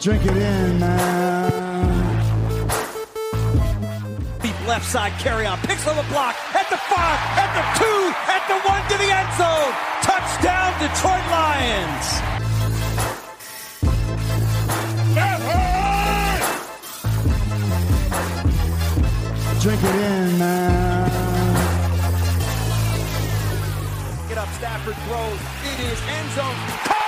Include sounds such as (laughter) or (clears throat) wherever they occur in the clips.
Drink it in, man. Deep left side carry on. Picks on the block. At the five. At the two. At the one to the end zone. Touchdown, Detroit Lions. Drink it in, man. Get up, Stafford throws. It is end zone. Caught!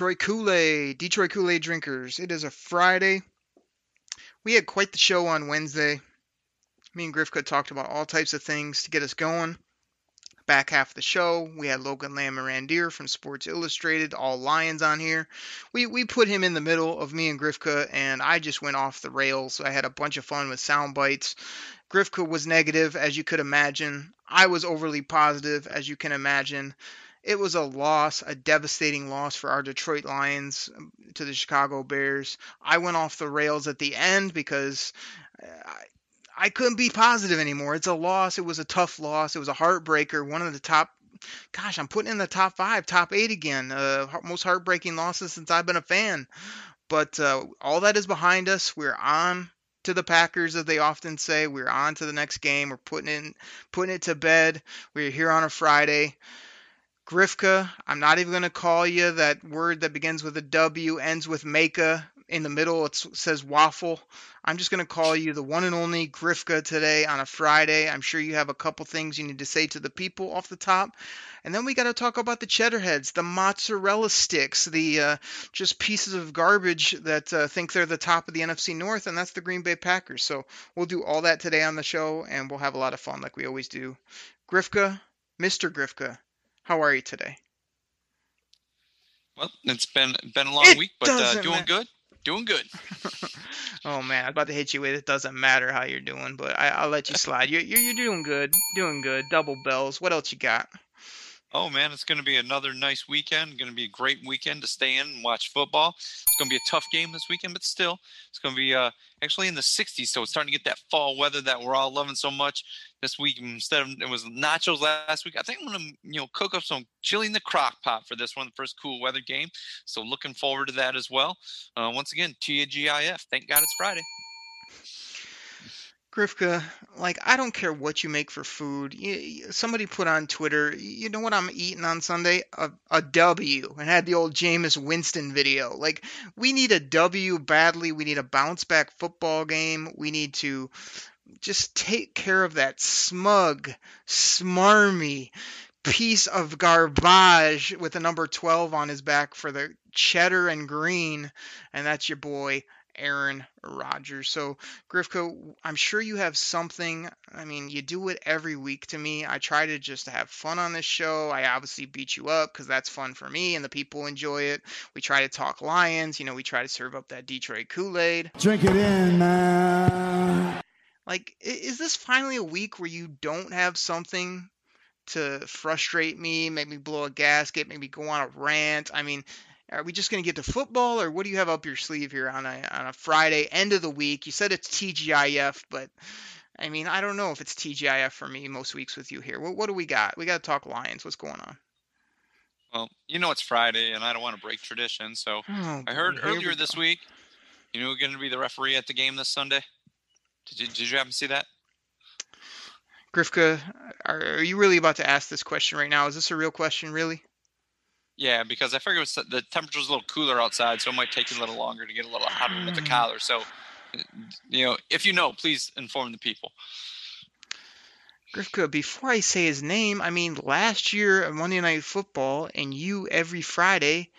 Detroit Kool-Aid, Detroit Kool-Aid drinkers. It is a Friday. We had quite the show on Wednesday. Me and Grifka talked about all types of things to get us going. Back half of the show, we had Logan Lamorandier from Sports Illustrated, all Lions on here. We we put him in the middle of me and Grifka, and I just went off the rails. I had a bunch of fun with sound bites. Grifka was negative, as you could imagine. I was overly positive, as you can imagine. It was a loss, a devastating loss for our Detroit Lions um, to the Chicago Bears. I went off the rails at the end because uh, I, I couldn't be positive anymore. It's a loss. It was a tough loss. It was a heartbreaker. One of the top, gosh, I'm putting in the top five, top eight again. Uh, most heartbreaking losses since I've been a fan. But uh, all that is behind us. We're on to the Packers, as they often say. We're on to the next game. We're putting in, putting it to bed. We're here on a Friday. Grifka, I'm not even going to call you that word that begins with a W, ends with Maka. In the middle, it says waffle. I'm just going to call you the one and only Grifka today on a Friday. I'm sure you have a couple things you need to say to the people off the top. And then we got to talk about the cheddar heads, the mozzarella sticks, the uh, just pieces of garbage that uh, think they're the top of the NFC North, and that's the Green Bay Packers. So we'll do all that today on the show, and we'll have a lot of fun like we always do. Grifka, Mr. Grifka, how are you today? Well, it's been been a long It week, but uh, doing matter. good. Doing good. (laughs) oh man, I was about to hit you with it doesn't matter how you're doing, but I, I'll let you (laughs) slide. You're, you're you're doing good, doing good. Double bells. What else you got? Oh man, it's going to be another nice weekend. Going to be a great weekend to stay in and watch football. It's going to be a tough game this weekend, but still, it's going to be uh, actually in the 60s, so it's starting to get that fall weather that we're all loving so much. This week, instead of it was nachos last week, I think I'm going to you know cook up some chili in the crock pot for this one, the first cool weather game. So looking forward to that as well. Uh, once again, TGIF. Thank God it's Friday. Grifka, like I don't care what you make for food. You, somebody put on Twitter, you know what I'm eating on Sunday? A, a W, and had the old Jameis Winston video. Like we need a W badly. We need a bounce back football game. We need to just take care of that smug, smarmy piece of garbage with the number 12 on his back for the cheddar and green, and that's your boy Aaron Rodgers. So, Grifko, I'm sure you have something. I mean, you do it every week to me. I try to just have fun on this show. I obviously beat you up because that's fun for me and the people enjoy it. We try to talk Lions. You know, we try to serve up that Detroit Kool Aid. Drink it in, man. Like, is this finally a week where you don't have something to frustrate me, make me blow a gasket, make me go on a rant? I mean, are we just going to get to football, or what do you have up your sleeve here on a on a Friday end of the week? You said it's TGIF, but I mean, I don't know if it's TGIF for me most weeks with you here. What, what do we got? We got to talk Lions. What's going on? Well, you know it's Friday, and I don't want to break tradition, so Oh, I heard here we earlier this week, you know, who's going to be the referee at the game this Sunday. Did you, did you happen to see that? Grifka, are, are you really about to ask this question right now? Is this a real question, really? Yeah, because I figured it was, the temperature's a little cooler outside, so it might take you a little longer to get a little hotter with the collar. So, you know, if you know, please inform the people. Grifka, before I say his name, I mean, last year at Monday Night Football and you every Friday,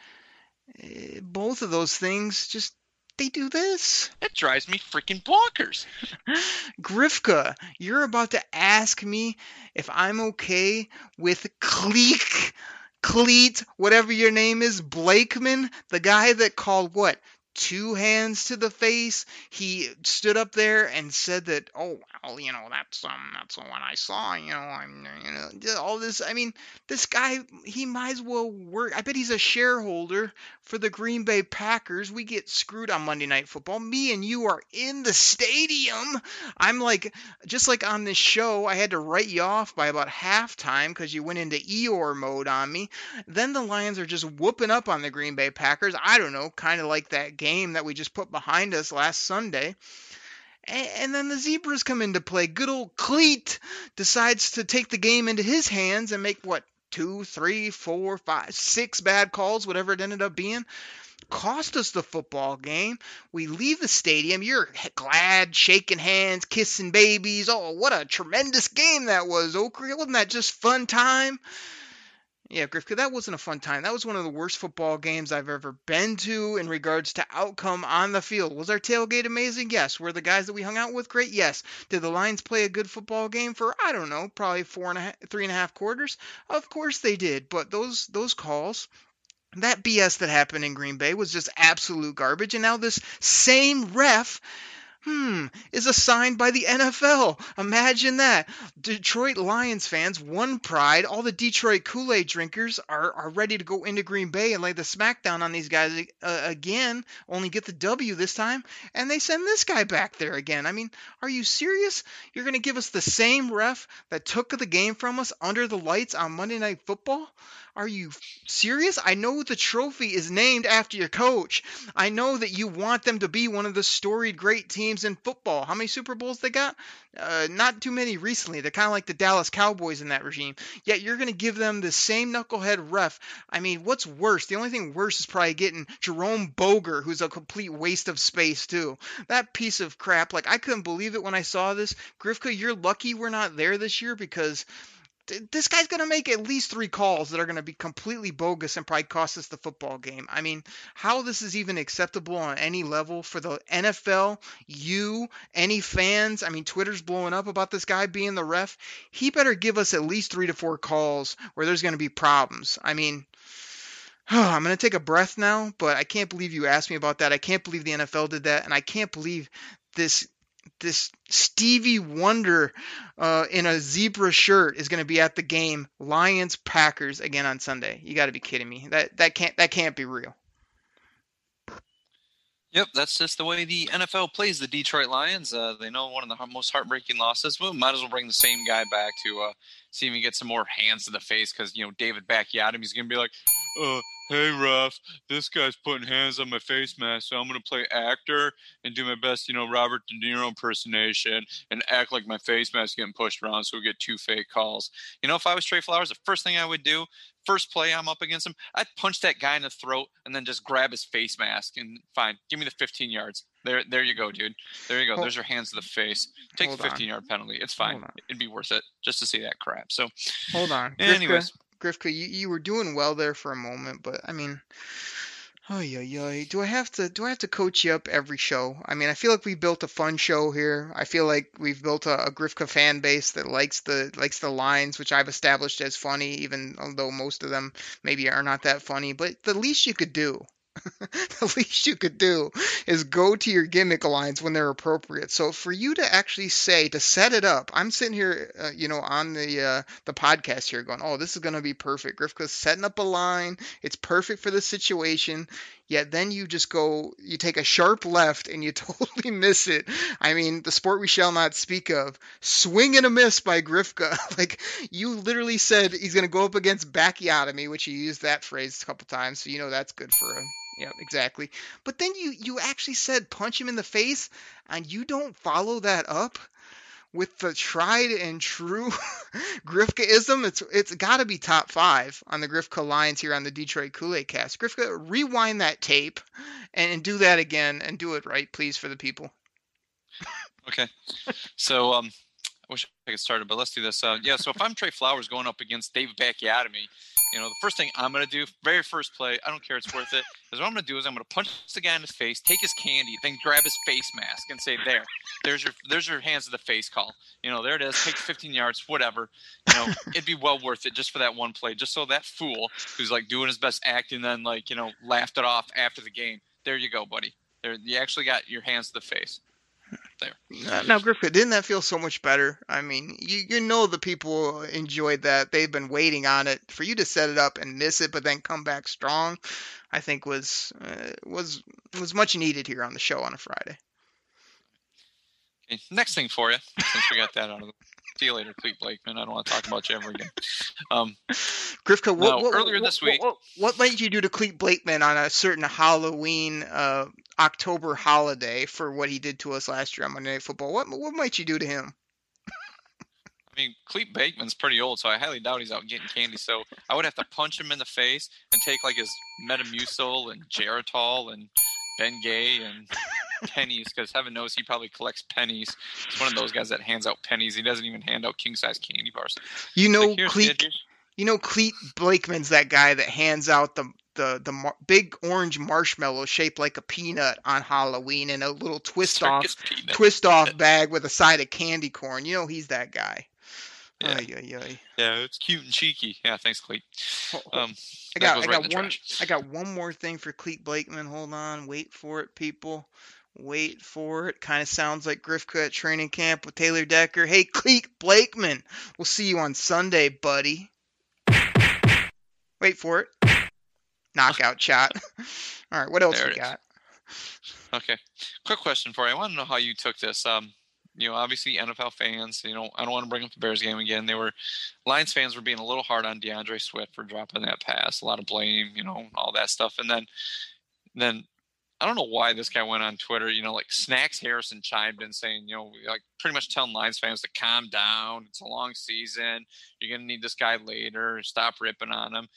eh, both of those things just, they do this. It drives me freaking bonkers. (laughs) Grifka, you're about to ask me if I'm okay with Cleek, Clete, whatever your name is, Blakeman, the guy that called what? Two hands to the face. He stood up there and said that, oh well, you know, that's um, that's the one I saw. You know, I'm, you know, all this. I mean, this guy, he might as well work. I bet he's a shareholder for the Green Bay Packers. We get screwed on Monday Night Football. Me and you are in the stadium. I'm like, just like on this show, I had to write you off by about halftime because you went into Eeyore mode on me. Then the Lions are just whooping up on the Green Bay Packers. I don't know, kind of like that game that we just put behind us last Sunday. And then the Zebras come into play. Good old Clete decides to take the game into his hands and make what two, three, four, five, six bad calls, whatever it ended up being. Cost us the football game. We leave the stadium. You're glad, shaking hands, kissing babies. Oh, what a tremendous game that was, Oakley. Wasn't that just fun time? Yeah, Griff, that wasn't a fun time. That was one of the worst football games I've ever been to in regards to outcome on the field. Was our tailgate amazing? Yes. Were the guys that we hung out with great? Yes. Did the Lions play a good football game for I don't know, probably four and a half, three and a half quarters? Of course they did. But those those calls, that BS that happened in Green Bay was just absolute garbage. And now this same ref hmm, is assigned by the NFL. Imagine that. Detroit Lions fans, one pride. All the Detroit Kool Aid drinkers are, are ready to go into Green Bay and lay the smackdown on these guys uh, again, only get the W this time, and they send this guy back there again. I mean, are you serious? You're going to give us the same ref that took the game from us under the lights on Monday Night Football? Are you serious? I know the trophy is named after your coach. I know that you want them to be one of the storied great teams in football. How many Super Bowls they got? Uh, not too many recently. They're kind of like the Dallas Cowboys in that regime. Yet you're going to give them the same knucklehead ref. I mean, what's worse? The only thing worse is probably getting Jerome Boger, who's a complete waste of space too. That piece of crap. Like I couldn't believe it when I saw this. Grifka, you're lucky we're not there this year because this guy's going to make at least three calls that are going to be completely bogus and probably cost us the football game. I mean, how this is even acceptable on any level for the NFL, you, any fans. I mean, Twitter's blowing up about this guy being the ref. He better give us at least three to four calls where there's going to be problems. I mean, (sighs) I'm going to take a breath now, but I can't believe you asked me about that. I can't believe the NFL did that, and I can't believe this this Stevie Wonder uh, in a zebra shirt is going to be at the game Lions Packers again on Sunday. You got to be kidding me. That that can't that can't be real. Yep, that's just the way the NFL plays the Detroit Lions. Uh, they know one of the most heartbreaking losses. We might as well bring the same guy back to uh, see if he gets some more hands to the face because you know David Bakhtiari, he's going to be like, uh, hey ref, this guy's putting hands on my face mask, so I'm gonna play actor and do my best, you know, Robert De Niro impersonation and act like my face mask getting pushed around so we get two fake calls. You know, if I was Trey Flowers, the first thing I would do, first play I'm up against him, I'd punch that guy in the throat and then just grab his face mask and fine, give me the 15 yards. There, there you go, dude. There you go. Hold, There's your hands to the face. Take the 15 on. yard penalty. It's fine. It'd be worth it just to see that crap. So, hold on. (laughs) Anyways, Grifka, you, you were doing well there for a moment, but I mean, oh yeah, yeah. Do I have to do I have to coach you up every show? I mean, I feel like we built a fun show here. I feel like we've built a, a Grifka fan base that likes the likes the lines, which I've established as funny, even although most of them maybe are not that funny. But the least you could do (laughs) the least you could do is go to your gimmick lines when they're appropriate. So for you to actually say to set it up, I'm sitting here, uh, you know, on the uh, the podcast here, going, "Oh, this is going to be perfect." Grifka's setting up a line. It's perfect for the situation. Yet then you just go, you take a sharp left and you (laughs) totally miss it. I mean, the sport we shall not speak of, swing and a miss by Grifka. (laughs) like you literally said he's going to go up against Bakhtiari, which you used that phrase a couple times, so you know that's good for him. Yeah, exactly. But then you you actually said punch him in the face, and you don't follow that up with the tried and true (laughs) Grifkaism. It's it's got to be top five on the Grifka lines here on the Detroit Kool Aid Cast. Grifka, rewind that tape and, and do that again and do it right, please, for the people. okay, so um, I wish I could start it, but let's do this. Uh, yeah, so if I'm Trey Flowers going up against David Bakhtiari, you know, the first thing I'm going to do, very first play, I don't care, it's worth it, is what I'm going to do is I'm going to punch the guy in the face, take his candy, then grab his face mask and say, there, there's your there's your hands to the face call. You know, there it is, take 15 yards, whatever. You know, it'd be well worth it just for that one play, just so that fool who's like doing his best acting, then like, you know, laughed it off after the game. There you go, buddy. There, you actually got your hands to the face. Uh, Now, Griffith, didn't that feel so much better? I mean, you you know the people enjoyed that. They've been waiting on it for you to set it up and miss it, but then come back strong. I think was uh, was was much needed here on the show on a Friday. Okay, next thing for you, since we got that out of the. See you later, Clete Blakeman. I don't want to talk about you ever again. Um, Grifka, what, Now, what, earlier what- this week- what, what might you do to Clete Blakeman on a certain Halloween uh, October holiday for what he did to us last year on Monday Night Football? What what might you do to him? I mean, Clete Bateman's pretty old, so I highly doubt he's out getting candy. So I would have to punch him in the face and take like his Metamucil and Geritol and Ben Gay and (laughs) pennies, because heaven knows he probably collects pennies. He's one of those guys that hands out pennies. He doesn't even hand out king size candy bars. You know, Like, Clete You know, Clete Blakeman's that guy that hands out the the the mar- big orange marshmallow shaped like a peanut on Halloween in a little twist off peanut. twist off (laughs) bag with a side of candy corn. You know, he's that guy. Yeah. Ay, ay, ay. Yeah, it's cute and cheeky. Yeah, thanks, ho- Um, I got I got the one. I got one more thing for Clete Blakeman. Hold on, wait for it, people. Wait for it. Kind of sounds like Griffka at training camp with Taylor Decker. Hey, Clete Blakeman, we'll see you on Sunday, buddy. Wait for it. Knockout shot. (laughs) All right, what else There we is. got? Okay. Quick question for you. I want to know how you took this. Um, you know, obviously NFL fans. You know, I don't want to bring up the Bears game again. They were Lions fans were being a little hard on D'Andre Swift for dropping that pass. A lot of blame. You know, all that stuff. And then, then I don't know why this guy went on Twitter. You know, like Snacks Harrison chimed in saying, you know, like pretty much telling Lions fans to calm down. It's a long season. You're gonna need this guy later. Stop ripping on him.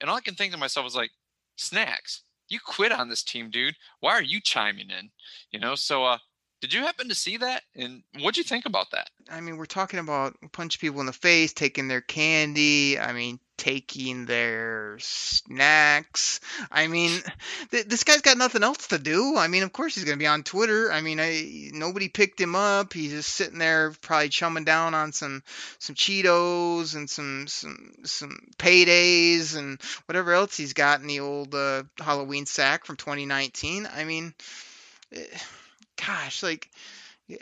And all I can think to myself was like, Snacks, you quit on this team, dude. Why are you chiming in? You know, so uh did you happen to see that? And what'd you think about that? I mean, we're talking about punch people in the face, taking their candy. I mean, taking their snacks. I mean, th- this guy's got nothing else to do. I mean, of course he's gonna be on Twitter. I mean, I nobody picked him up. He's just sitting there, probably chumming down on some some Cheetos and some some some paydays and whatever else he's got in the old uh, Halloween sack from 2019. I mean, eh, gosh, like.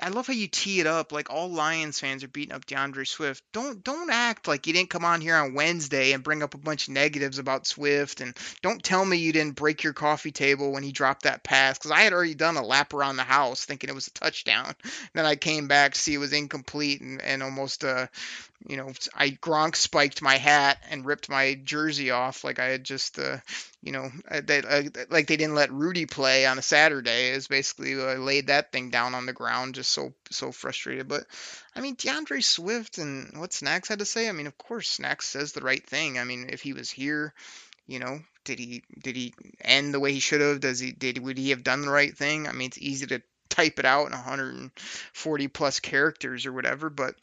I love how you tee it up like all Lions fans are beating up D'Andre Swift. Don't don't act like you didn't come on here on Wednesday and bring up a bunch of negatives about Swift and don't tell me you didn't break your coffee table when he dropped that pass cuz I had already done a lap around the house thinking it was a touchdown. Then I came back to see it was incomplete and, and almost uh you know I Gronk spiked my hat and ripped my jersey off like I had just uh you know, uh, they, uh, like they didn't let Rudy play on a Saturday. Is basically uh, laid that thing down on the ground, just so so frustrated. But I mean, D'Andre Swift and what Snacks had to say. I mean, of course, Snacks says the right thing. I mean, if he was here, you know, did he did he end the way he should have? Does he did would he have done the right thing? I mean, it's easy to type it out in 140 plus characters or whatever, but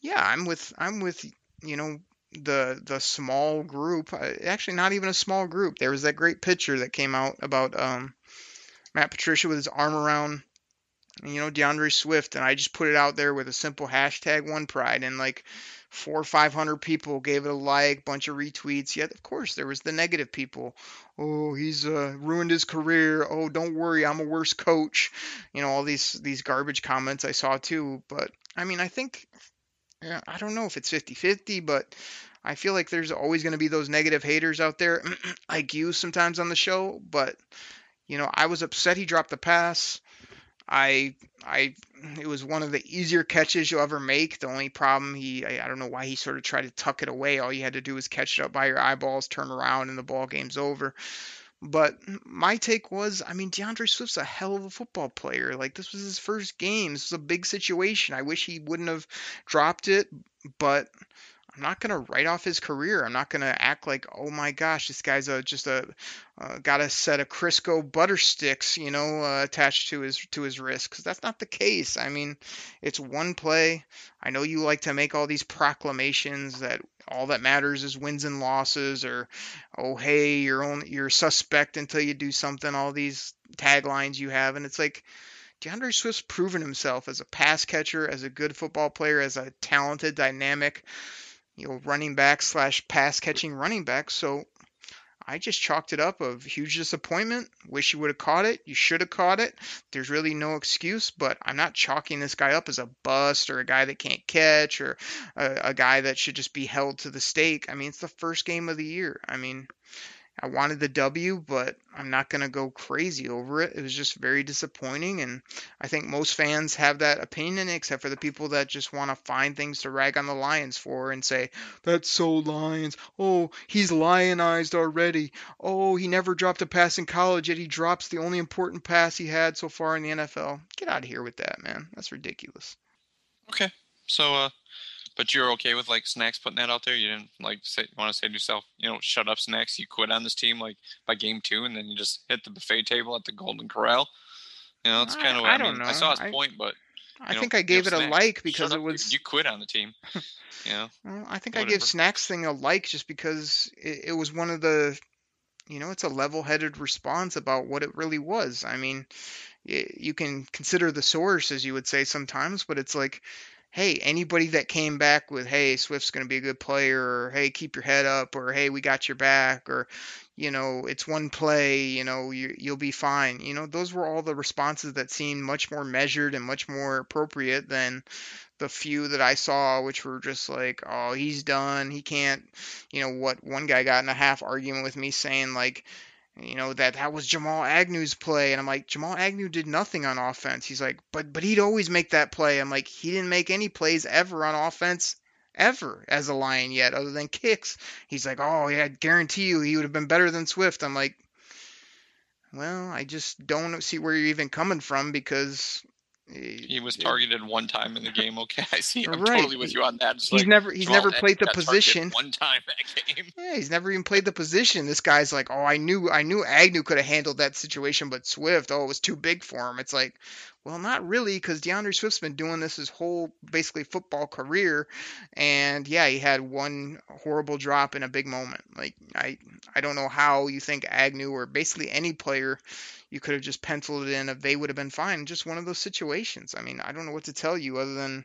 yeah, I'm with I'm with you know the the small group uh, actually not even a small group. There was that great picture that came out about um Matt Patricia with his arm around you know D'Andre Swift and I just put it out there with a simple hashtag one pride and like four or five hundred people gave it a like bunch of retweets. Yet of course there was the negative people. Oh he's uh, ruined his career. Oh don't worry I'm a worse coach. You know all these these garbage comments I saw too. But I mean I think Eh, I don't know if it's 50-50, but I feel like there's always going to be those negative haters out there, (clears throat) like you sometimes on the show. But you know, I was upset he dropped the pass. I, I, it was one of the easier catches you'll ever make. The only problem he, I, I don't know why he sort of tried to tuck it away. All you had to do was catch it up by your eyeballs, turn around, and the ball game's over. But my take was, I mean, D'Andre Swift's a hell of a football player. Like this was his first game. This was a big situation. I wish he wouldn't have dropped it, but I'm not gonna write off his career. I'm not gonna act like, oh my gosh, this guy's a just a uh, got a set of Crisco butter sticks, you know, uh, attached to his to his wrist. Because that's not the case. I mean, it's one play. I know you like to make all these proclamations that all that matters is wins and losses, or oh hey, you're only you're suspect until you do something. All these taglines you have, and it's like. D'Andre Swift's proven himself as a pass catcher, as a good football player, as a talented, dynamic, you know, running back slash pass catching running back. So I just chalked it up of huge disappointment. Wish you would have caught it. You should have caught it. There's really no excuse, but I'm not chalking this guy up as a bust or a guy that can't catch or a, a guy that should just be held to the stake. I mean, it's the first game of the year. I mean, I wanted the W, but I'm not going to go crazy over it. It was just very disappointing, and I think most fans have that opinion, except for the people that just want to find things to rag on the Lions for and say, that's so Lions. Oh, he's lionized already. Oh, he never dropped a pass in college, yet he drops the only important pass he had so far in the NFL. Get out of here with that, man. That's ridiculous. Okay. So, uh, but you're okay with like snacks putting that out there. You didn't like say want to say to yourself, you know, shut up, snacks. You quit on this team like by game two, and then you just hit the buffet table at the Golden Corral. You know, it's kind of. I I, don't mean, know. I saw his I- point, but I you think I gave it a like because it was. You quit on the team. (laughs) you know. Well, I think I gave Snacks thing a like just because it, it was one of the, you know, it's a level-headed response about what it really was. I mean, you can consider the source, as you would say sometimes, but it's like, hey, anybody that came back with, hey, Swift's going to be a good player, or hey, keep your head up, or hey, we got your back, or you know, it's one play, you know, you, you'll be fine. You know, those were all the responses that seemed much more measured and much more appropriate than the few that I saw, which were just like, oh, he's done. He can't, you know, what one guy got in a half argument with me saying, like, you know, that that was Jamal Agnew's play. And I'm like, Jamal Agnew did nothing on offense. He's like, but, but he'd always make that play. I'm like, he didn't make any plays ever on offense. Ever as a Lion yet, other than kicks. He's like, oh yeah, I guarantee you he would have been better than Swift. I'm like, well, I just don't see where you're even coming from because eh, He was targeted one time in the game. Okay, (laughs) I see. I'm Right. totally with you on that. It's he's like, never he's never played the position. one time that game. Yeah, he's never even played the position. This guy's like, oh, I knew, I knew Agnew could have handled that situation, but Swift, oh, it was too big for him. It's like, well, not really, because D'Andre Swift's been doing this his whole basically football career, and yeah, he had one horrible drop in a big moment. Like, I, I don't know how you think Agnew or basically any player. You could have just penciled it in if they would have been fine. Just one of those situations. I mean, I don't know what to tell you other than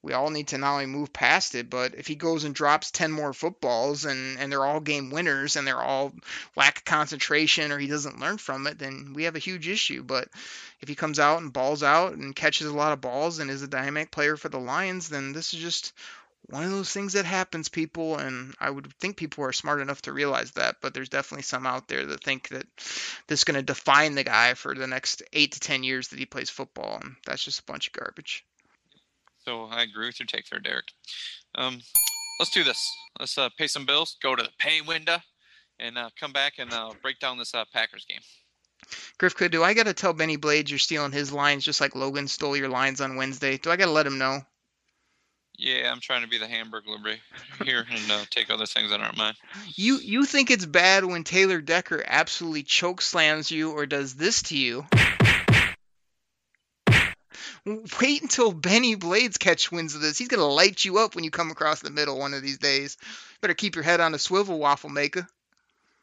we all need to not only move past it, but if he goes and drops 10 more footballs and, and they're all game winners and they're all lack of concentration or he doesn't learn from it, then we have a huge issue. But if he comes out and balls out and catches a lot of balls and is a dynamic player for the Lions, then this is just one of those things that happens, people. And I would think people are smart enough to realize that, but there's definitely some out there that think that this is going to define the guy for the next eight to 10 years that he plays football. And that's just a bunch of garbage. So I agree with your take there, Derek. Um, let's do this. Let's uh, pay some bills, go to the pay window, and uh, come back and uh, break down this uh, Packers game. Grifka, do I got to tell Benny Blades you're stealing his lines just like Logan stole your lines on Wednesday? Do I got to let him know? Yeah, I'm trying to be the Hamburglar here and uh, take other things that aren't mine. You you think it's bad when Taylor Decker absolutely choke slams you or does this to you? Wait until Benny Blades catch wins of this. He's gonna light you up when you come across the middle one of these days. Better keep your head on a swivel, waffle maker.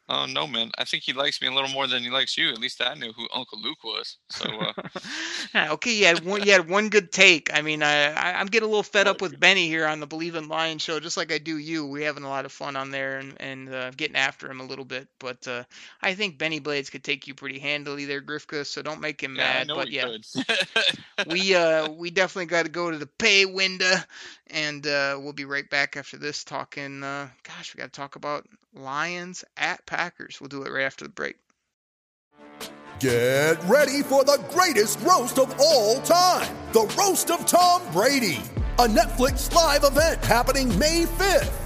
Oh no, man! I think he likes me a little more than he likes you. At least I knew who Uncle Luke was. So uh, (laughs) Ah, okay, you had one. You had one good take. I mean, I, I I'm getting a little fed up with Benny here on the Believe in Lion show, just like I do you. We're having a lot of fun on there and and uh, getting after him a little bit. But uh, I think Benny Blades could take you pretty handily there, Grifka. So don't make him yeah, I mad. know but he yeah, could. (laughs) we uh we definitely got to go to the pay window, and uh, we'll be right back after this talking. Uh, gosh, we got to talk about Lions at Packers. We'll do it right after the break. Get ready for the greatest roast of all time the Roast of Tom Brady, a Netflix live event happening May 5th.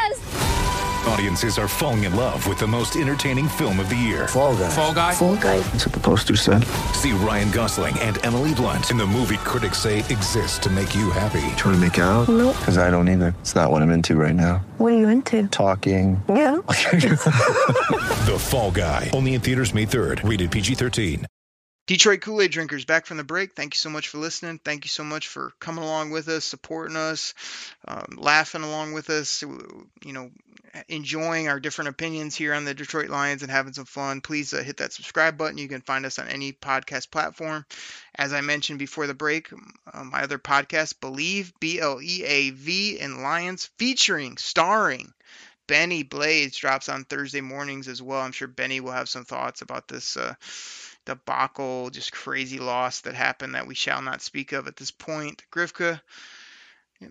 Audiences are falling in love with the most entertaining film of the year. Fall guy. Fall guy. Fall guy. That's what the poster said. See Ryan Gosling and Emily Blunt in the movie critics say exists to make you happy. Trying to make it out? Nope. Because I don't either. It's not what I'm into right now. What are you into? Talking. Yeah. (laughs) (laughs) The Fall Guy. Only in theaters May 3rd. Rated PG-13. Detroit Kool Aid drinkers back from the break. Thank you so much for listening. Thank you so much for coming along with us, supporting us, um, laughing along with us. You know, enjoying our different opinions here on the Detroit Lions and having some fun. Please uh, hit that subscribe button. You can find us on any podcast platform. As I mentioned before the break, um, my other podcast, Believe B L E A V and Lions, featuring, starring. Benny Blades drops on Thursday mornings as well. I'm sure Benny will have some thoughts about this uh, debacle, just crazy loss that happened that we shall not speak of at this point. Grifka,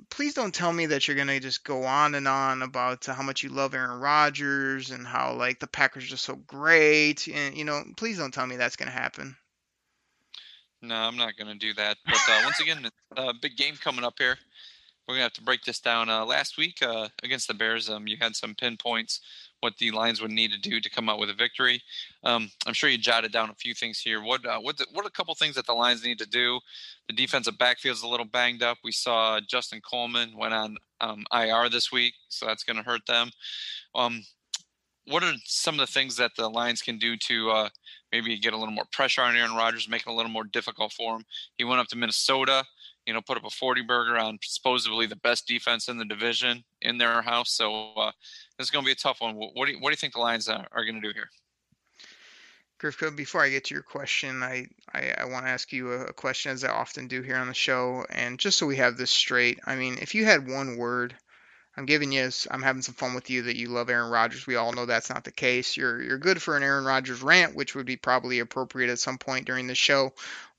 please don't tell me that you're going to just go on and on about how much you love Aaron Rodgers and how like the Packers are so great and you know, please don't tell me that's going to happen. No, I'm not going to do that. But uh, once again, a uh, big game coming up here. We're going to have to break this down. Uh, last week uh, against the Bears, um, you had some pinpoints what the Lions would need to do to come out with a victory. Um, I'm sure you jotted down a few things here. What uh, what the, what a couple things that the Lions need to do? The defensive backfield's a little banged up. We saw Justin Coleman went on um, IR this week, so that's going to hurt them. Um, what are some of the things that the Lions can do to uh, maybe get a little more pressure on Aaron Rodgers, make it a little more difficult for him? He went up to Minnesota, you know, put up a 40 burger on supposedly the best defense in the division in their house. So uh, this is going to be a tough one. What do you, what do you think the Lions are, are going to do here? Grifko, before I get to your question, I, I, I want to ask you a, a question as I often do here on the show. And just so we have this straight, I mean, if you had one word, I'm giving you, I'm having some fun with you that you love Aaron Rodgers. We all know that's not the case. You're you're good for an Aaron Rodgers rant, which would be probably appropriate at some point during the show.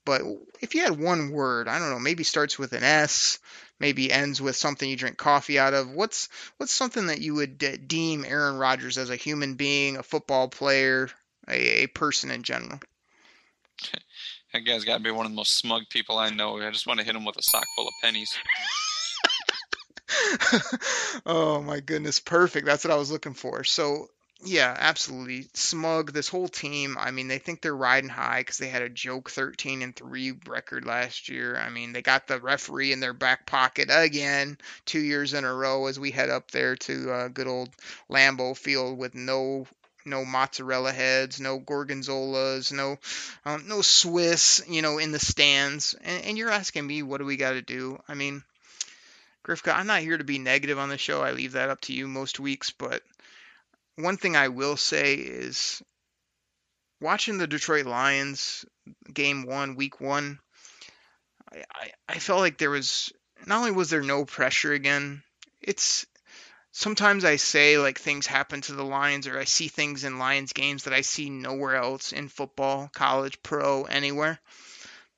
But if you had one word, I don't know, maybe starts with an S, maybe ends with something you drink coffee out of. What's what's something that you would de- deem Aaron Rodgers as a human being, a football player, a, a person in general? (laughs) That guy's got to be one of the most smug people I know. I just want to hit him with a sock full of pennies. (laughs) oh my goodness, perfect. That's what I was looking for. So yeah, absolutely. Smug, this whole team, I mean, they think they're riding high because they had a joke 13 and 3 record last year. I mean, they got the referee in their back pocket again, two years in a row as we head up there to uh, good old Lambeau Field with no no mozzarella heads, no gorgonzolas, no um, no Swiss, you know, in the stands. And, and you're asking me, what do we got to do? I mean, Grifka, I'm not here to be negative on the show. I leave that up to you most weeks, but one thing I will say is watching the Detroit Lions game one, week one, I, I, I felt like there was not only was there no pressure again, it's sometimes I say like things happen to the Lions or I see things in Lions games that I see nowhere else in football, college, pro, anywhere.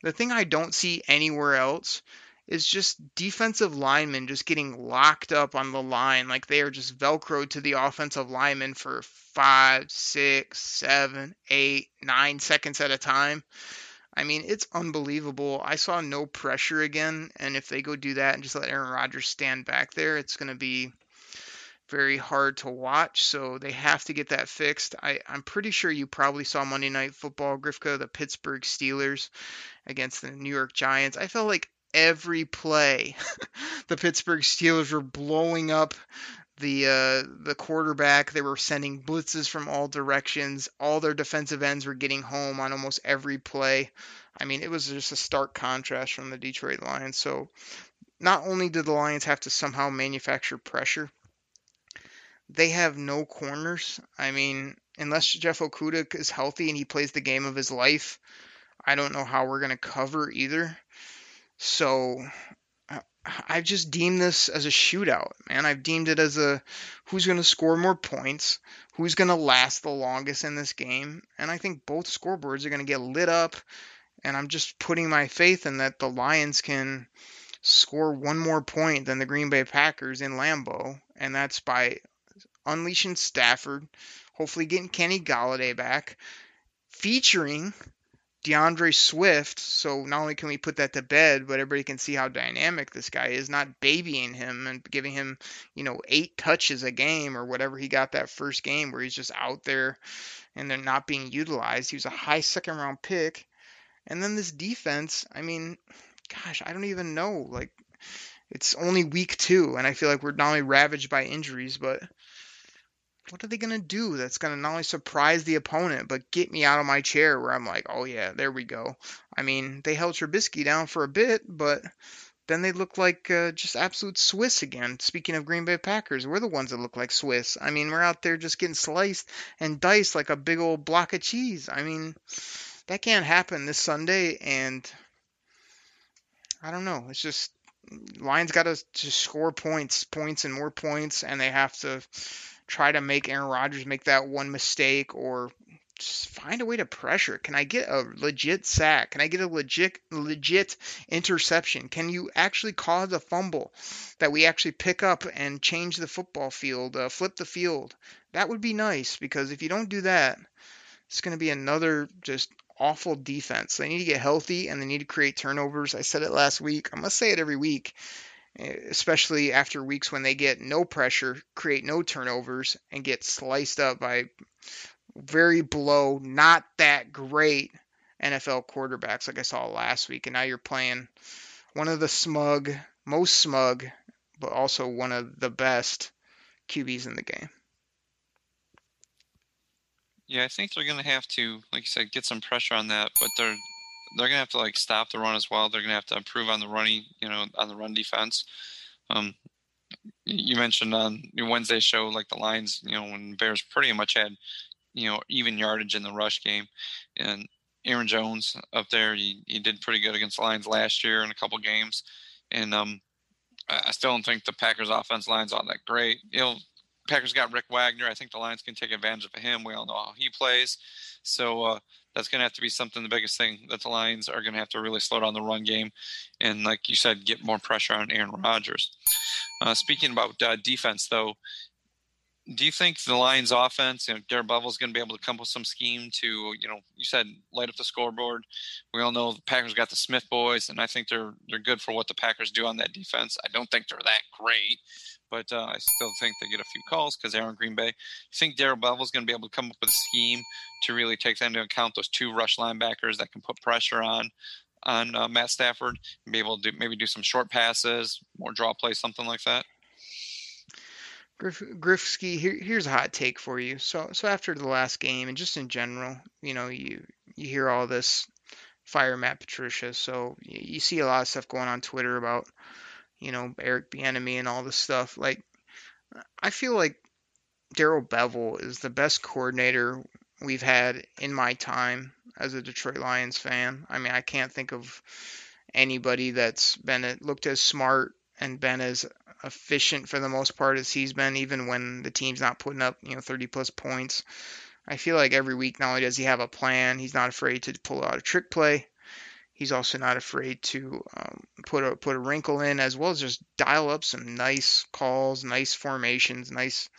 The thing I don't see anywhere else is just defensive linemen just getting locked up on the line like they are just velcroed to the offensive linemen for five, six, seven, eight, nine seconds at a time. I mean, it's unbelievable. I saw no pressure again, and if they go do that and just let Aaron Rodgers stand back there, it's going to be very hard to watch. So they have to get that fixed. I, I'm pretty sure you probably saw Monday Night Football, Grifka, the Pittsburgh Steelers against the New York Giants. I felt like every play. (laughs) the Pittsburgh Steelers were blowing up the uh, the quarterback. They were sending blitzes from all directions. All their defensive ends were getting home on almost every play. I mean, it was just a stark contrast from the Detroit Lions. So, not only did the Lions have to somehow manufacture pressure, they have no corners. I mean, unless Jeff Okudah is healthy and he plays the game of his life, I don't know how we're going to cover either. So uh, I've just deemed this as a shootout, man. I've deemed it as a who's going to score more points, who's going to last the longest in this game, and I think both scoreboards are going to get lit up. And I'm just putting my faith in that the Lions can score one more point than the Green Bay Packers in Lambeau, and that's by unleashing Stafford, hopefully getting Kenny Golladay back, featuring D'Andre Swift. So not only can we put that to bed, but everybody can see how dynamic this guy is, not babying him and giving him, you know, eight touches a game or whatever he got that first game where he's just out there and they're not being utilized. He was a high second round pick. And then this defense, I mean, gosh, I don't even know. Like, it's only week two, and I feel like we're not only ravaged by injuries, but what are they going to do that's going to not only surprise the opponent, but get me out of my chair where I'm like, oh yeah, there we go. I mean, they held Trubisky down for a bit, but then they look like uh, just absolute Swiss again. Speaking of Green Bay Packers, we're the ones that look like Swiss. I mean, we're out there just getting sliced and diced like a big old block of cheese. I mean, that can't happen this Sunday, and I don't know. It's just Lions got to score points, points, and more points, and they have to try to make Aaron Rodgers make that one mistake or just find a way to pressure. Can I get a legit sack? Can I get a legit legit interception? Can you actually cause a fumble that we actually pick up and change the football field, uh, flip the field? That would be nice because if you don't do that, it's going to be another just awful defense. They need to get healthy and they need to create turnovers. I said it last week. I must say it every week, especially after weeks when they get no pressure, create no turnovers, and get sliced up by very below, not that great NFL quarterbacks like I saw last week. And now you're playing one of the smug, most smug, but also one of the best QBs in the game. Yeah, I think they're gonna have to, like you said, get some pressure on that, but they're they're gonna have to like stop the run as well. They're gonna have to improve on the running, you know, on the run defense. Um, you mentioned on your Wednesday show, like the Lions, you know, when Bears pretty much had, you know, even yardage in the rush game, and Aaron Jones up there, he, he did pretty good against the Lions last year in a couple games, and um, I still don't think the Packers' offense line's all that great. You know, Packers got Rick Wagner. I think the Lions can take advantage of him. We all know how he plays. So uh, that's going to have to be something, the biggest thing that the Lions are going to have to really slow down the run game. And like you said, get more pressure on Aaron Rodgers. Uh, speaking about uh, defense, though, do you think the Lions offense, you know, Darrell Bevell's going to be able to come up with some scheme to, you know, you said light up the scoreboard. We all know the Packers got the Smith boys, and I think they're they're good for what the Packers do on that defense. I don't think they're that great, but uh, I still think they get a few calls because they're in Green Bay. You think Darrell Bevell's going to be able to come up with a scheme to really take into account those two rush linebackers that can put pressure on on uh, Matt Stafford and be able to do, maybe do some short passes, more draw plays, something like that? Griff, Grifsky, here, here's a hot take for you. So, so after the last game, and just in general, you know, you you hear all this fire Matt Patricia. So you, you see a lot of stuff going on Twitter about, you know, Eric Bieniemy and all this stuff. Like, I feel like Darrell Bevell is the best coordinator we've had in my time as a Detroit Lions fan. I mean, I can't think of anybody that's been looked as smart and been as efficient for the most part as he's been, even when the team's not putting up, you know, 30 plus points. I feel like every week not only does he have a plan, he's not afraid to pull out a trick play. He's also not afraid to um, put a put a wrinkle in, as well as just dial up some nice calls, nice formations, nice,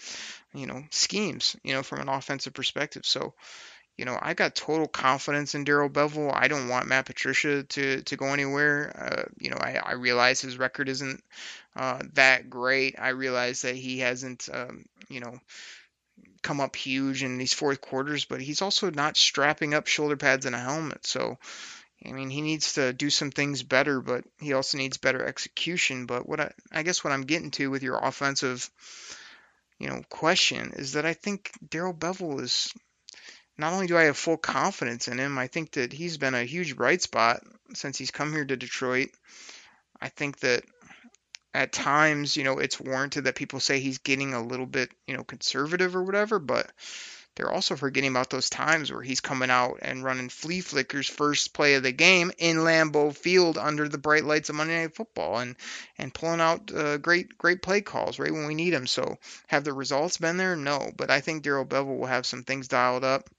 you know, schemes. You know, from an offensive perspective. So, you know, I got total confidence in Darrell Bevell. I don't want Matt Patricia to, to go anywhere. Uh, you know, I, I realize his record isn't uh, that great. I realize that he hasn't, um, you know, come up huge in these fourth quarters, but he's also not strapping up shoulder pads and a helmet. So, I mean, he needs to do some things better, but he also needs better execution. But what I, I guess what I'm getting to with your offensive, you know, question is that I think Darrell Bevell is not only do I have full confidence in him, I think that he's been a huge bright spot since he's come here to Detroit. I think that at times, you know, it's warranted that people say he's getting a little bit, you know, conservative or whatever, but they're also forgetting about those times where he's coming out and running flea flickers first play of the game in Lambeau Field under the bright lights of Monday Night Football and and pulling out uh, great great play calls right when we need them. So have the results been there? No, but I think Darrell Bevell will have some things dialed up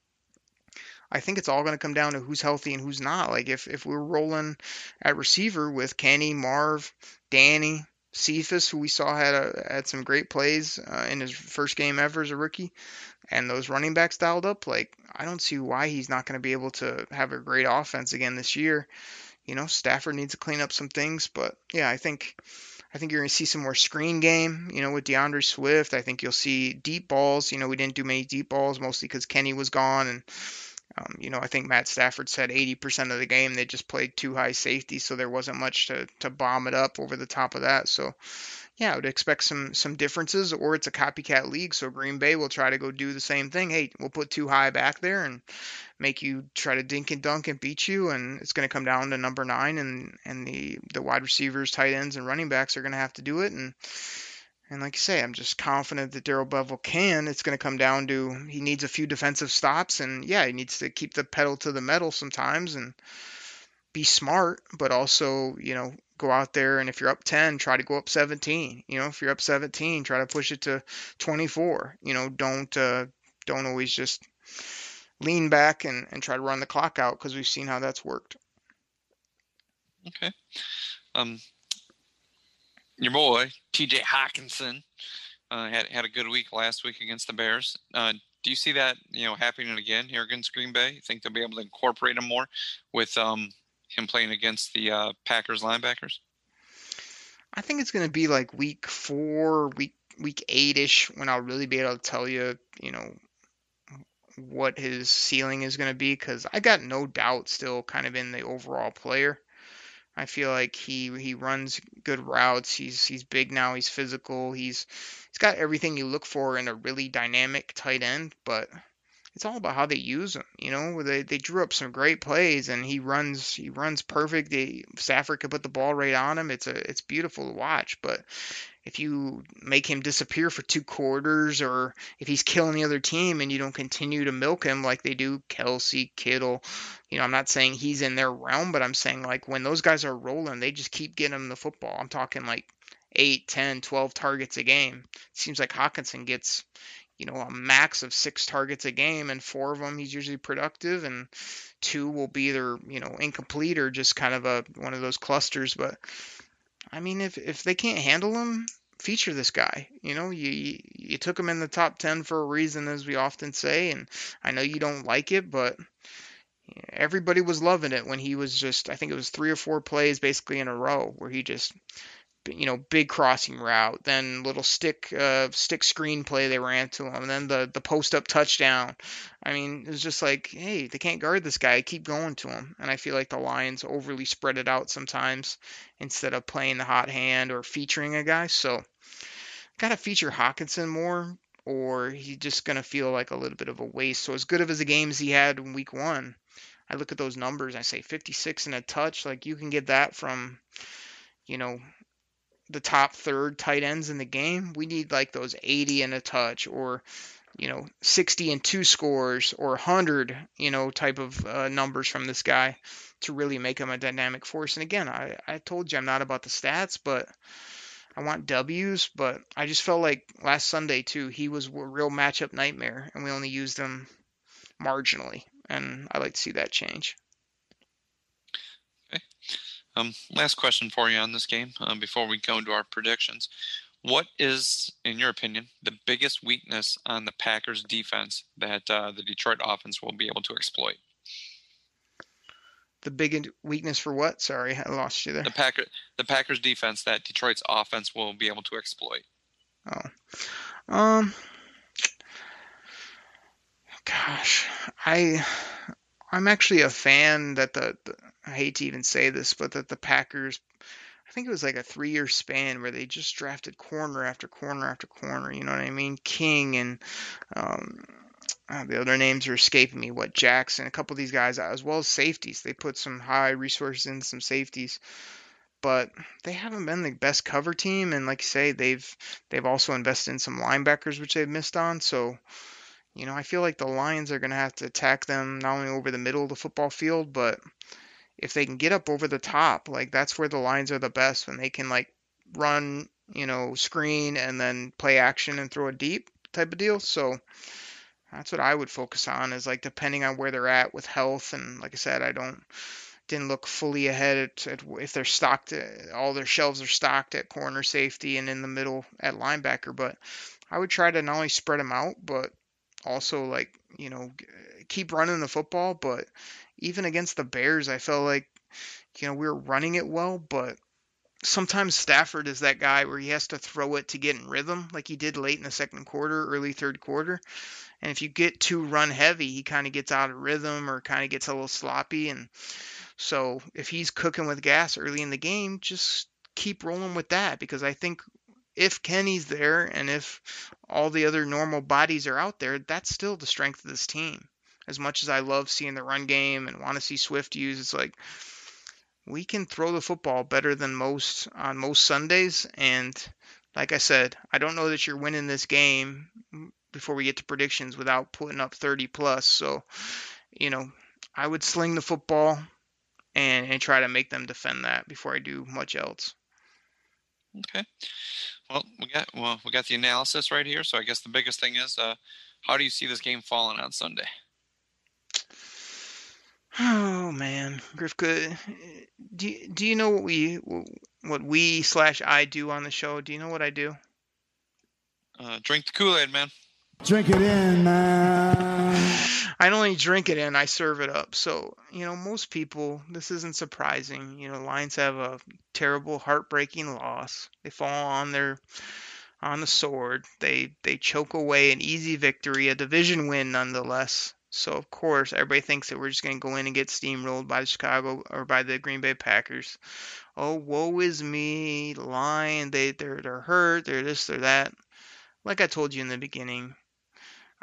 I think it's all going to come down to who's healthy and who's not. Like if if we're rolling at receiver with Kenny, Marv, Danny, Cephus, who we saw had a, had some great plays uh, in his first game ever as a rookie, and those running backs dialed up, like I don't see why he's not going to be able to have a great offense again this year. You know, Stafford needs to clean up some things, but yeah, I think I think you're going to see some more screen game, you know, with D'Andre Swift. I think you'll see deep balls. You know, we didn't do many deep balls mostly because Kenny was gone, and um, you know, I think Matt Stafford said 80% of the game they just played two high safety, so there wasn't much to, to bomb it up over the top of that. So, yeah, I would expect some some differences, or it's a copycat league, so Green Bay will try to go do the same thing. Hey, we'll put two high back there and make you try to dink and dunk and beat you, and it's going to come down to number nine, and and the the wide receivers, tight ends, and running backs are going to have to do it, and and like you say, I'm just confident that Darrell Bevell can. It's going to come down to he needs a few defensive stops, and yeah, he needs to keep the pedal to the metal sometimes and be smart, but also, you know, go out there and if you're up 10, try to go up 17. You know, if you're up 17, try to push it to 24. You know, don't uh, don't always just lean back and, and try to run the clock out because we've seen how that's worked. Okay. Um, your boy T.J. Hockenson uh, had had a good week last week against the Bears. Uh, do you see that you know happening again here against Green Bay? You think they'll be able to incorporate him more with um, him playing against the uh, Packers linebackers? I think it's going to be like week four, week week eight ish when I'll really be able to tell you, you know, what his ceiling is going to be because I got no doubt still kind of in the overall player. I feel like he he runs good routes. He's he's big now. He's physical. He's he's got everything you look for in a really dynamic tight end. But it's all about how they use him. You know, they they drew up some great plays, and he runs he runs perfect. They, Stafford could put the ball right on him. It's a it's beautiful to watch. But if you make him disappear for two quarters, or if he's killing the other team and you don't continue to milk him like they do Kelce, Kittle, you know, I'm not saying he's in their realm, but I'm saying like when those guys are rolling, they just keep getting him the football. I'm talking like 8, 10, 12 targets a game. It seems like Hockenson gets, you know, a max of six targets a game, and four of them he's usually productive, and two will be either, you know, incomplete or just kind of a one of those clusters. But I mean, if if they can't handle him, feature this guy. You know, you you took him in the top ten for a reason, as we often say, and I know you don't like it, but everybody was loving it when he was just. I think it was three or four plays basically in a row where he just you know, big crossing route, then little stick uh, stick screen play they ran to him, and then the the post up touchdown. I mean, it was just like, hey, they can't guard this guy. Keep going to him. And I feel like the Lions overly spread it out sometimes instead of playing the hot hand or featuring a guy. So, got to feature Hockenson more, or he's just gonna feel like a little bit of a waste. So as good of as the games he had in Week One, I look at those numbers. I say 56 and a touch. Like you can get that from you know, the top third tight ends in the game. We need like those 80 and a touch or you know 60 and two scores or 100 you know type of uh, numbers from this guy to really make him a dynamic force and again I, I told you i'm not about the stats but i want w's but i just felt like last sunday too he was a real matchup nightmare and we only used him marginally and i like to see that change um, last question for you on this game um, before we go into our predictions. What is, in your opinion, the biggest weakness on the Packers defense that uh, the Detroit offense will be able to exploit? The big weakness for what? Sorry, I lost you there. The Packer, the Packers defense that Detroit's offense will be able to exploit. Oh, um, gosh, I I'm actually a fan that the, the I hate to even say this, but that the Packers, I think it was like a three year span where they just drafted corner after corner after corner. You know what I mean? King and um, uh, the other names are escaping me. What Jackson, a couple of these guys, as well as safeties. They put some high resources in some safeties, but they haven't been the best cover team. And like you say, they've they've also invested in some linebackers, which they've missed on. So. You know, I feel like the Lions are going to have to attack them not only over the middle of the football field, but if they can get up over the top, like that's where the lines are the best when they can like run, you know, screen and then play action and throw a deep type of deal. So that's what I would focus on is like depending on where they're at with health and like I said, I don't didn't look fully ahead at, at if they're stocked, uh, all their shelves are stocked at corner safety and in the middle at linebacker. But I would try to not only spread them out, but also like you know keep running the football. But even against the Bears, I felt like you know we were running it well, but sometimes Stafford is that guy where he has to throw it to get in rhythm, like he did late in the second quarter, early third quarter. And if you get too run heavy, he kind of gets out of rhythm or kind of gets a little sloppy. And so if he's cooking with gas early in the game, just keep rolling with that because I think if Kenny's there and if all the other normal bodies are out there, that's still the strength of this team. As much as I love seeing the run game and want to see Swift use, it's like we can throw the football better than most on most Sundays. And like I said, I don't know that you're winning this game before we get to predictions without putting up 30 plus. So, you know, I would sling the football and, and try to make them defend that before I do much else. Okay. Well, we got well, we got the analysis right here. So I guess the biggest thing is, uh, how do you see this game falling on Sunday? Oh man, Grifka, do you, do you know what we what we slash I do on the show? Do you know what I do? Uh, drink the Kool Aid, man. Drink it in, man. I don't only drink it in, I serve it up. So, you know, most people, this isn't surprising. You know, Lions have a terrible, heartbreaking loss. They fall on their on the sword. They they choke away an easy victory, a division win nonetheless. So of course everybody thinks that we're just going to go in and get steamrolled by the Chicago or by the Green Bay Packers. Oh, woe is me, Lion. They they're they're hurt. They're this. They're that. Like I told you in the beginning,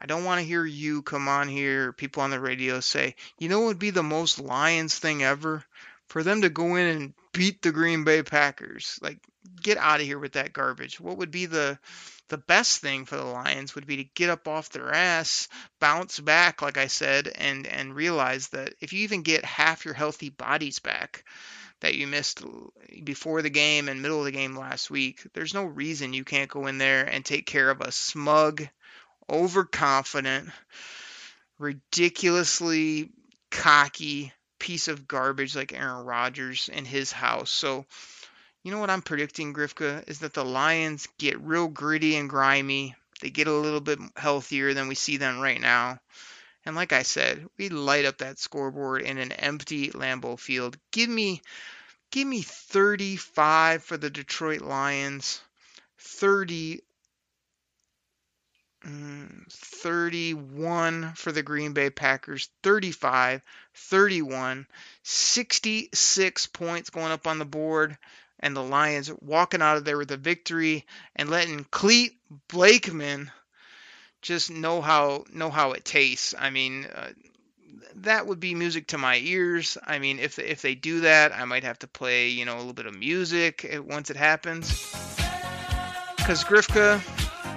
I don't want to hear you come on here, people on the radio say, you know what would be the most Lions thing ever? For them to go in and beat the Green Bay Packers. Like, get out of here with that garbage. What would be the the best thing for the Lions would be to get up off their ass, bounce back, like I said, and and realize that if you even get half your healthy bodies back that you missed before the game and middle of the game last week, there's no reason you can't go in there and take care of a smug, overconfident, ridiculously cocky piece of garbage like Aaron Rodgers in his house. So you know what I'm predicting, Grifka, is that the Lions get real gritty and grimy. They get a little bit healthier than we see them right now. And like I said, we light up that scoreboard in an empty Lambeau Field. Give me give me 35 for the Detroit Lions. 30 mm, 31 for the Green Bay Packers, 35, 31, 66 points going up on the board and the Lions walking out of there with a victory and letting Clete Blakeman just know how know how it tastes. I mean, uh, that would be music to my ears. I mean, if if they do that, I might have to play you know a little bit of music once it happens. Because Grifka,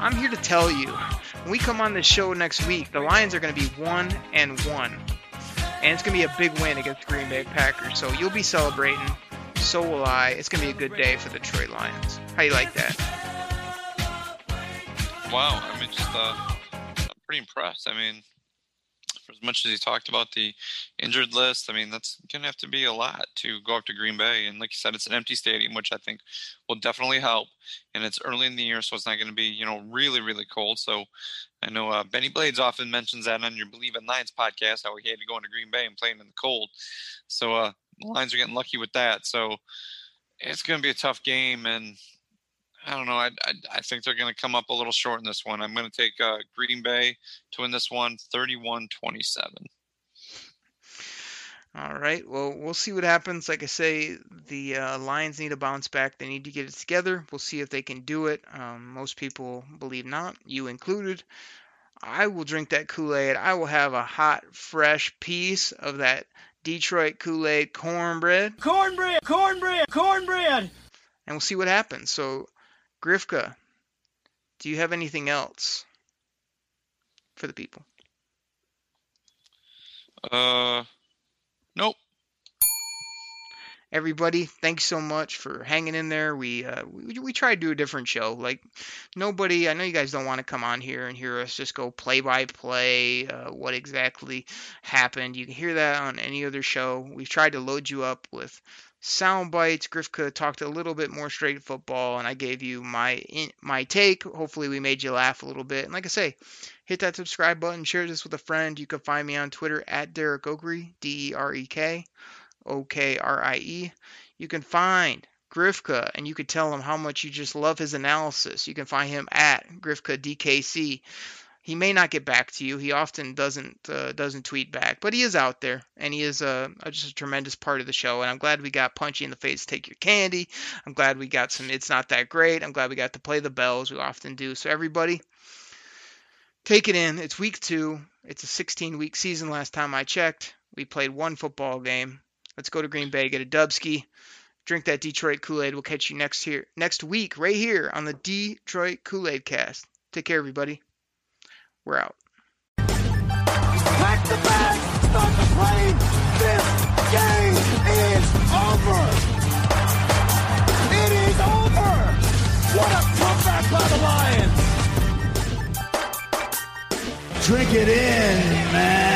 I'm here to tell you, when we come on this show next week, the Lions are going to be one and one, and it's going to be a big win against the Green Bay Packers. So you'll be celebrating so will I. It's going to be a good day for the Detroit Lions. How you like that? Wow, I mean, just uh, I'm pretty impressed. I mean, for as much as he talked about the injured list, I mean, that's going to have to be a lot to go up to Green Bay. And like you said, it's an empty stadium, which I think will definitely help. And it's early in the year, so it's not going to be, you know, really, really cold. So I know uh, Bennie Blades often mentions that on your Believe in Lions podcast, how he had to go into Green Bay and play in the cold. So uh, the Lions are getting lucky with that. So it's going to be a tough game, and I don't know. I, I, I think they're going to come up a little short in this one. I'm going to take uh, Green Bay to win this one 31 27. All right. Well, we'll see what happens. Like I say, the uh, Lions need to bounce back. They need to get it together. We'll see if they can do it. Um, most people believe not, you included. I will drink that Kool Aid. I will have a hot, fresh piece of that Detroit Kool Aid cornbread. Cornbread, cornbread, cornbread. And we'll see what happens. So, Grifka, do you have anything else for the people? Uh, nope. Everybody, thanks so much for hanging in there. We uh, we, we try to do a different show. Like nobody, I know you guys don't want to come on here and hear us just go play by play uh, what exactly happened. You can hear that on any other show. We've tried to load you up with sound bites. Grifka talked a little bit more straight football, and I gave you my my take. Hopefully, we made you laugh a little bit. And like I say, hit that subscribe button, share this with a friend. You can find me on Twitter at Derek Okrie, D E R E K O K R I E. You can find Grifka and you could tell him how much you just love his analysis. You can find him at Grifka DKC. He may not get back to you. He often doesn't uh, doesn't tweet back, but he is out there and he is a, a, just a tremendous part of the show. And I'm glad we got Punchy in the face. Take your candy. I'm glad we got some. It's not that great. I'm glad we got to play the bells. We often do. So everybody, take it in. It's week two. It's a 16 week season. Last time I checked, we played one football game. Let's go to Green Bay, get a Dubski, drink that Detroit Kool Aid. We'll catch you next here next week, right here on the Detroit Kool Aid Cast. Take care, everybody. We're out. Pack the bag, start the plane. This game is over. It is over. What a comeback by the Lions. Drink it in, man.